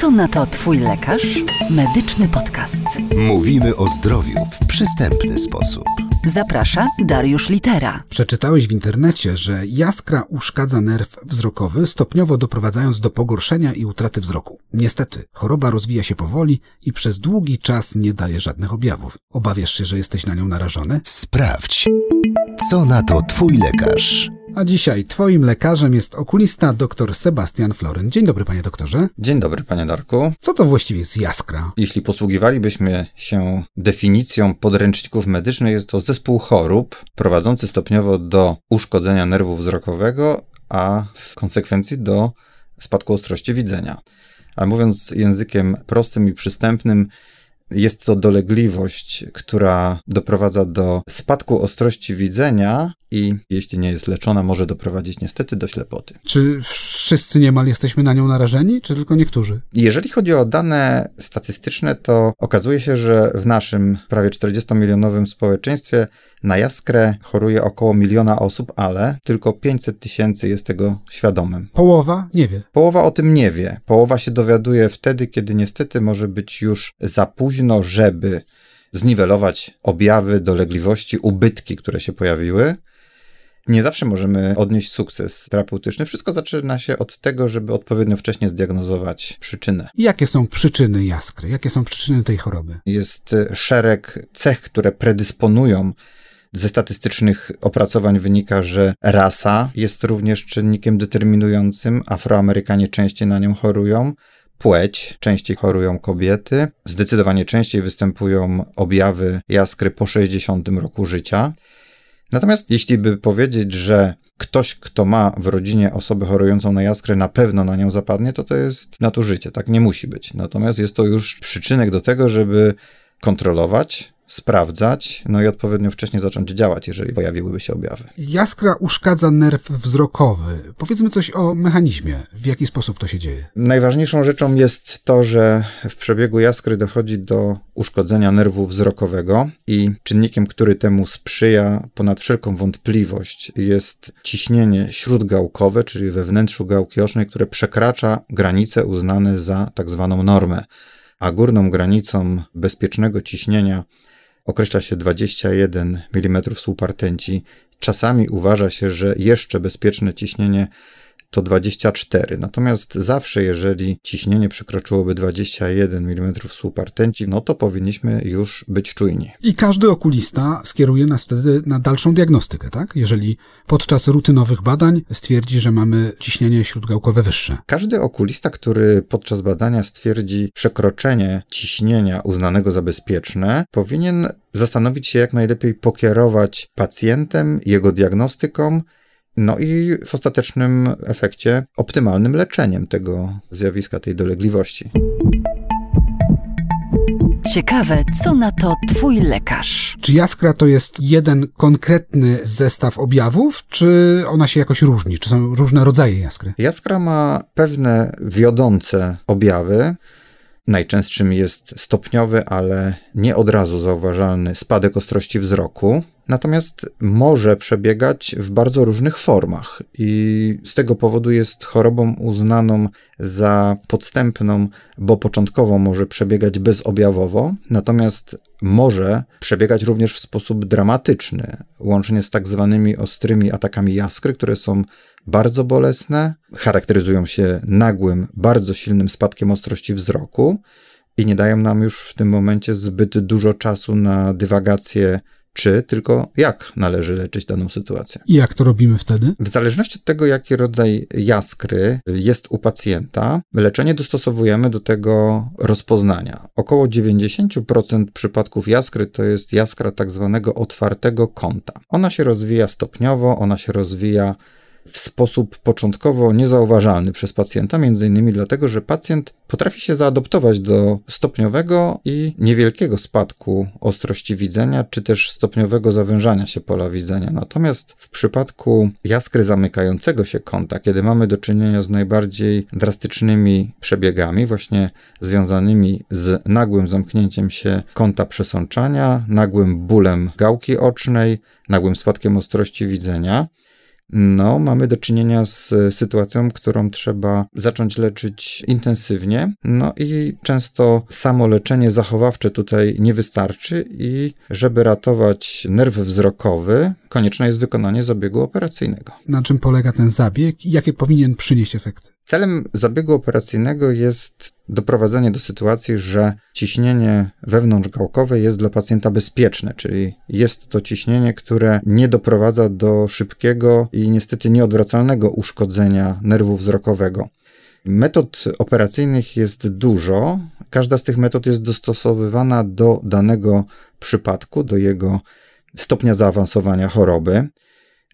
Co na to Twój lekarz? Medyczny podcast. Mówimy o zdrowiu w przystępny sposób. Zaprasza Dariusz Litera. Przeczytałeś w internecie, że jaskra uszkadza nerw wzrokowy, stopniowo doprowadzając do pogorszenia i utraty wzroku. Niestety, choroba rozwija się powoli i przez długi czas nie daje żadnych objawów. Obawiasz się, że jesteś na nią narażony? Sprawdź. Co na to Twój lekarz? A dzisiaj twoim lekarzem jest okulista dr Sebastian Floren. Dzień dobry, panie doktorze. Dzień dobry, panie Darku. Co to właściwie jest jaskra? Jeśli posługiwalibyśmy się definicją podręczników medycznych, jest to zespół chorób prowadzący stopniowo do uszkodzenia nerwu wzrokowego, a w konsekwencji do spadku ostrości widzenia. Ale mówiąc językiem prostym i przystępnym, jest to dolegliwość, która doprowadza do spadku ostrości widzenia i jeśli nie jest leczona, może doprowadzić niestety do ślepoty. Czy wszyscy niemal jesteśmy na nią narażeni, czy tylko niektórzy? Jeżeli chodzi o dane statystyczne, to okazuje się, że w naszym prawie 40-milionowym społeczeństwie na jaskrę choruje około miliona osób, ale tylko 500 tysięcy jest tego świadomym. Połowa nie wie. Połowa o tym nie wie. Połowa się dowiaduje wtedy, kiedy niestety może być już za późno, żeby zniwelować objawy, dolegliwości, ubytki, które się pojawiły. Nie zawsze możemy odnieść sukces terapeutyczny. Wszystko zaczyna się od tego, żeby odpowiednio wcześnie zdiagnozować przyczynę. Jakie są przyczyny jaskry? Jakie są przyczyny tej choroby? Jest szereg cech, które predysponują ze statystycznych opracowań wynika, że rasa jest również czynnikiem determinującym. Afroamerykanie częściej na nią chorują. Płeć, częściej chorują kobiety. Zdecydowanie częściej występują objawy jaskry po 60 roku życia. Natomiast jeśli by powiedzieć, że ktoś, kto ma w rodzinie osobę chorującą na jaskrę, na pewno na nią zapadnie, to to jest nadużycie. Tak nie musi być. Natomiast jest to już przyczynek do tego, żeby kontrolować, sprawdzać, no i odpowiednio wcześnie zacząć działać, jeżeli pojawiłyby się objawy. Jaskra uszkadza nerw wzrokowy. Powiedzmy coś o mechanizmie, w jaki sposób to się dzieje. Najważniejszą rzeczą jest to, że w przebiegu jaskry dochodzi do uszkodzenia nerwu wzrokowego i czynnikiem, który temu sprzyja ponad wszelką wątpliwość jest ciśnienie śródgałkowe, czyli we wnętrzu gałki ocznej, które przekracza granice uznane za tak zwaną normę a górną granicą bezpiecznego ciśnienia określa się 21 mm słupa rtęci. Czasami uważa się, że jeszcze bezpieczne ciśnienie to 24. Natomiast zawsze, jeżeli ciśnienie przekroczyłoby 21 mm słupa rtęci, no to powinniśmy już być czujni. I każdy okulista skieruje nas wtedy na dalszą diagnostykę, tak? Jeżeli podczas rutynowych badań stwierdzi, że mamy ciśnienie śródgałkowe wyższe. Każdy okulista, który podczas badania stwierdzi przekroczenie ciśnienia uznanego za bezpieczne, powinien zastanowić się, jak najlepiej pokierować pacjentem, jego diagnostyką, no i w ostatecznym efekcie optymalnym leczeniem tego zjawiska, tej dolegliwości. Ciekawe, co na to Twój lekarz? Czy jaskra to jest jeden konkretny zestaw objawów, czy ona się jakoś różni? Czy są różne rodzaje jaskry? Jaskra ma pewne wiodące objawy. Najczęstszym jest stopniowy, ale nie od razu zauważalny spadek ostrości wzroku. Natomiast może przebiegać w bardzo różnych formach i z tego powodu jest chorobą uznaną za podstępną, bo początkowo może przebiegać bezobjawowo, natomiast może przebiegać również w sposób dramatyczny, łącznie z tak zwanymi ostrymi atakami jaskry, które są bardzo bolesne, charakteryzują się nagłym, bardzo silnym spadkiem ostrości wzroku i nie dają nam już w tym momencie zbyt dużo czasu na dywagację czy tylko jak należy leczyć daną sytuację. I jak to robimy wtedy? W zależności od tego, jaki rodzaj jaskry jest u pacjenta, leczenie dostosowujemy do tego rozpoznania. Około 90% przypadków jaskry to jest jaskra tak zwanego otwartego kąta. Ona się rozwija stopniowo, ona się rozwija w sposób początkowo niezauważalny przez pacjenta, między innymi dlatego, że pacjent potrafi się zaadoptować do stopniowego i niewielkiego spadku ostrości widzenia, czy też stopniowego zawężania się pola widzenia. Natomiast w przypadku jaskry zamykającego się kąta, kiedy mamy do czynienia z najbardziej drastycznymi przebiegami, właśnie związanymi z nagłym zamknięciem się kąta przesączania, nagłym bólem gałki ocznej, nagłym spadkiem ostrości widzenia, no, mamy do czynienia z sytuacją, którą trzeba zacząć leczyć intensywnie. No i często samo leczenie zachowawcze tutaj nie wystarczy i żeby ratować nerw wzrokowy, konieczne jest wykonanie zabiegu operacyjnego. Na czym polega ten zabieg i jakie powinien przynieść efekty? Celem zabiegu operacyjnego jest doprowadzenie do sytuacji, że ciśnienie wewnątrzgałkowe jest dla pacjenta bezpieczne, czyli jest to ciśnienie, które nie doprowadza do szybkiego i niestety nieodwracalnego uszkodzenia nerwu wzrokowego. Metod operacyjnych jest dużo. Każda z tych metod jest dostosowywana do danego przypadku, do jego stopnia zaawansowania choroby.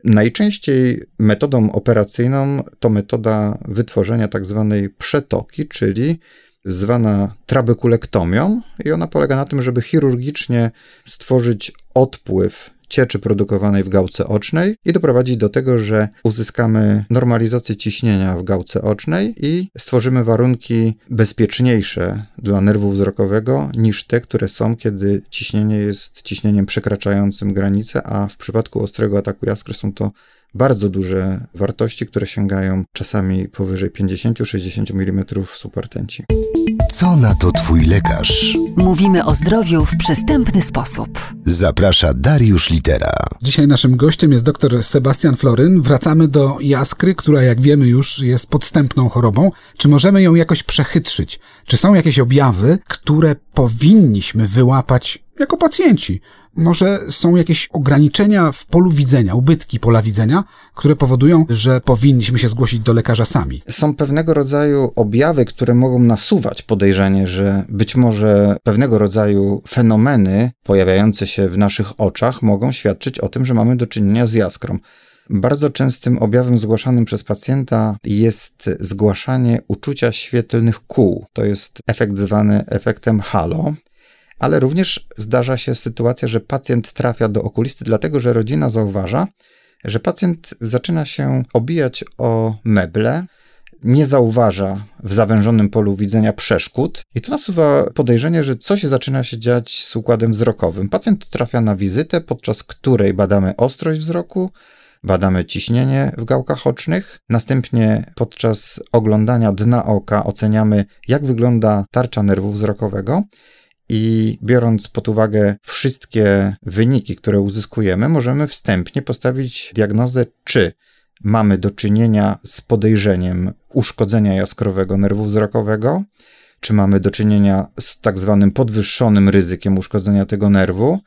Najczęściej metodą operacyjną to metoda wytworzenia tak zwanej przetoki, czyli zwana trabekulektomią i ona polega na tym, żeby chirurgicznie stworzyć odpływ cieczy produkowanej w gałce ocznej i doprowadzić do tego, że uzyskamy normalizację ciśnienia w gałce ocznej i stworzymy warunki bezpieczniejsze dla nerwu wzrokowego niż te, które są, kiedy ciśnienie jest ciśnieniem przekraczającym granicę, a w przypadku ostrego ataku jaskry są to bardzo duże wartości, które sięgają czasami powyżej 50-60 mm supertenci. Co na to Twój lekarz? Mówimy o zdrowiu w przystępny sposób. Zaprasza Dariusz Litera. Dzisiaj naszym gościem jest dr Sebastian Floryn. Wracamy do jaskry, która jak wiemy już jest podstępną chorobą. Czy możemy ją jakoś przechytrzyć? Czy są jakieś objawy, które powinniśmy wyłapać jako pacjenci? Może są jakieś ograniczenia w polu widzenia, ubytki pola widzenia, które powodują, że powinniśmy się zgłosić do lekarza sami? Są pewnego rodzaju objawy, które mogą nasuwać podejrzenie, że być może pewnego rodzaju fenomeny pojawiające się w naszych oczach mogą świadczyć o tym, że mamy do czynienia z jaskrą. Bardzo częstym objawem zgłaszanym przez pacjenta jest zgłaszanie uczucia świetlnych kół. To jest efekt zwany efektem halo ale również zdarza się sytuacja, że pacjent trafia do okulisty, dlatego że rodzina zauważa, że pacjent zaczyna się obijać o meble, nie zauważa w zawężonym polu widzenia przeszkód. I to nasuwa podejrzenie, że coś zaczyna się dziać z układem wzrokowym. Pacjent trafia na wizytę, podczas której badamy ostrość wzroku, badamy ciśnienie w gałkach ocznych, następnie podczas oglądania dna oka oceniamy, jak wygląda tarcza nerwu wzrokowego i biorąc pod uwagę wszystkie wyniki, które uzyskujemy, możemy wstępnie postawić diagnozę, czy mamy do czynienia z podejrzeniem uszkodzenia jaskrowego nerwu wzrokowego, czy mamy do czynienia z tak zwanym podwyższonym ryzykiem uszkodzenia tego nerwu.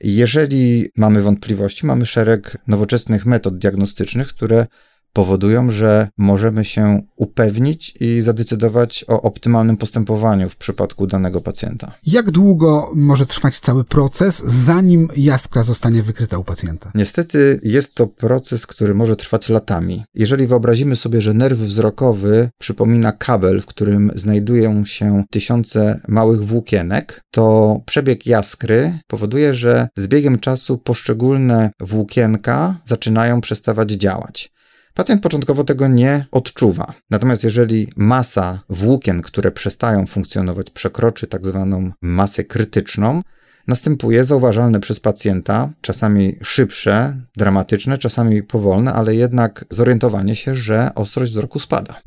Jeżeli mamy wątpliwości, mamy szereg nowoczesnych metod diagnostycznych, które powodują, że możemy się upewnić i zadecydować o optymalnym postępowaniu w przypadku danego pacjenta. Jak długo może trwać cały proces, zanim jaskra zostanie wykryta u pacjenta? Niestety jest to proces, który może trwać latami. Jeżeli wyobrazimy sobie, że nerw wzrokowy przypomina kabel, w którym znajdują się tysiące małych włókienek, to przebieg jaskry powoduje, że z biegiem czasu poszczególne włókienka zaczynają przestawać działać. Pacjent początkowo tego nie odczuwa. Natomiast jeżeli masa włókien, które przestają funkcjonować, przekroczy tak zwaną masę krytyczną, następuje zauważalne przez pacjenta, czasami szybsze, dramatyczne, czasami powolne, ale jednak zorientowanie się, że ostrość wzroku spada.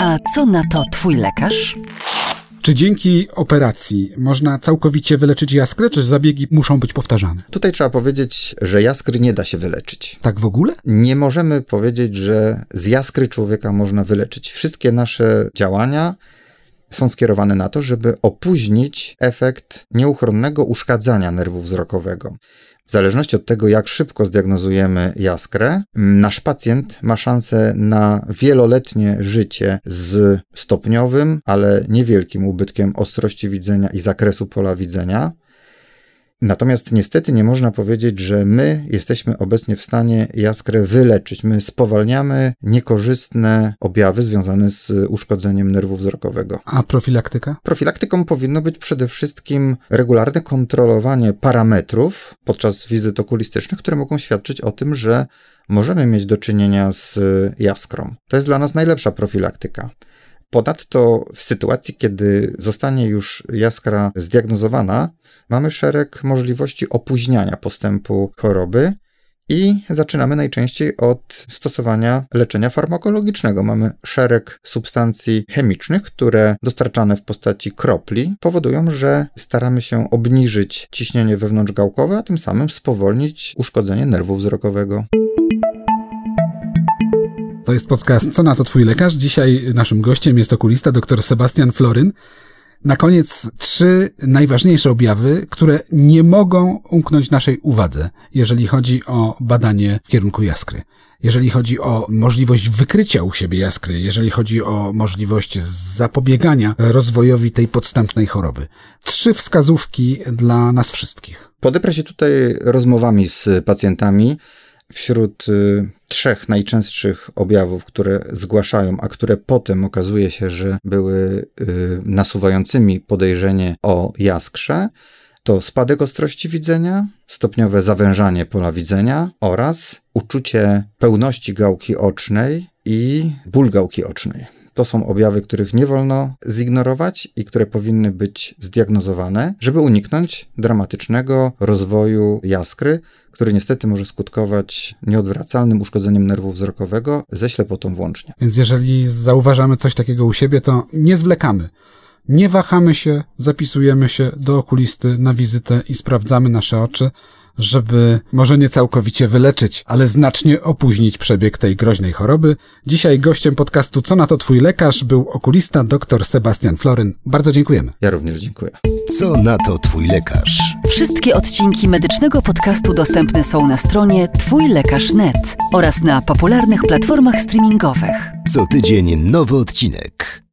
A co na to Twój lekarz? Czy dzięki operacji można całkowicie wyleczyć jaskrę, czy zabiegi muszą być powtarzane? Tutaj trzeba powiedzieć, że jaskry nie da się wyleczyć. Tak w ogóle? Nie możemy powiedzieć, że z jaskry człowieka można wyleczyć. Wszystkie nasze działania są skierowane na to, żeby opóźnić efekt nieuchronnego uszkadzania nerwu wzrokowego. W zależności od tego, jak szybko zdiagnozujemy jaskrę, nasz pacjent ma szansę na wieloletnie życie z stopniowym, ale niewielkim ubytkiem ostrości widzenia i zakresu pola widzenia. Natomiast niestety nie można powiedzieć, że my jesteśmy obecnie w stanie jaskrę wyleczyć. My spowalniamy niekorzystne objawy związane z uszkodzeniem nerwu wzrokowego. A profilaktyka? Profilaktyką powinno być przede wszystkim regularne kontrolowanie parametrów podczas wizyt okulistycznych, które mogą świadczyć o tym, że możemy mieć do czynienia z jaskrą. To jest dla nas najlepsza profilaktyka. Ponadto w sytuacji, kiedy zostanie już jaskra zdiagnozowana, mamy szereg możliwości opóźniania postępu choroby I zaczynamy najczęściej od stosowania leczenia farmakologicznego. Mamy szereg substancji chemicznych, które dostarczane w postaci kropli powodują, że staramy się obniżyć ciśnienie wewnątrzgałkowe, a tym samym spowolnić uszkodzenie nerwu wzrokowego. To jest podcast Co na to Twój lekarz? Dzisiaj naszym gościem jest okulista dr Sebastian Floryn. Na koniec trzy najważniejsze objawy, które nie mogą umknąć naszej uwadze, jeżeli chodzi o badanie w kierunku jaskry. Jeżeli chodzi o możliwość wykrycia u siebie jaskry, jeżeli chodzi o możliwość zapobiegania rozwojowi tej podstępnej choroby. Trzy wskazówki dla nas wszystkich. Podeprę się tutaj rozmowami z pacjentami wśród y, trzech najczęstszych objawów, które zgłaszają, a które potem okazuje się, że były y, nasuwającymi podejrzenie o jaskrze, to spadek ostrości widzenia, stopniowe zawężanie pola widzenia oraz uczucie pełności gałki ocznej i ból gałki ocznej. To są objawy, których nie wolno zignorować i które powinny być zdiagnozowane, żeby uniknąć dramatycznego rozwoju jaskry, który niestety może skutkować nieodwracalnym uszkodzeniem nerwu wzrokowego ze ślepotą włącznie. Więc jeżeli zauważamy coś takiego u siebie, to nie zwlekamy. Nie wahamy się, zapisujemy się do okulisty na wizytę i sprawdzamy nasze oczy, żeby może nie całkowicie wyleczyć, ale znacznie opóźnić przebieg tej groźnej choroby. Dzisiaj gościem podcastu Co na to Twój lekarz był okulista dr Sebastian Floryn. Bardzo dziękujemy. Ja również dziękuję. Co na to Twój lekarz? Wszystkie odcinki medycznego podcastu dostępne są na stronie twójlekarz.net oraz na popularnych platformach streamingowych. Co tydzień nowy odcinek.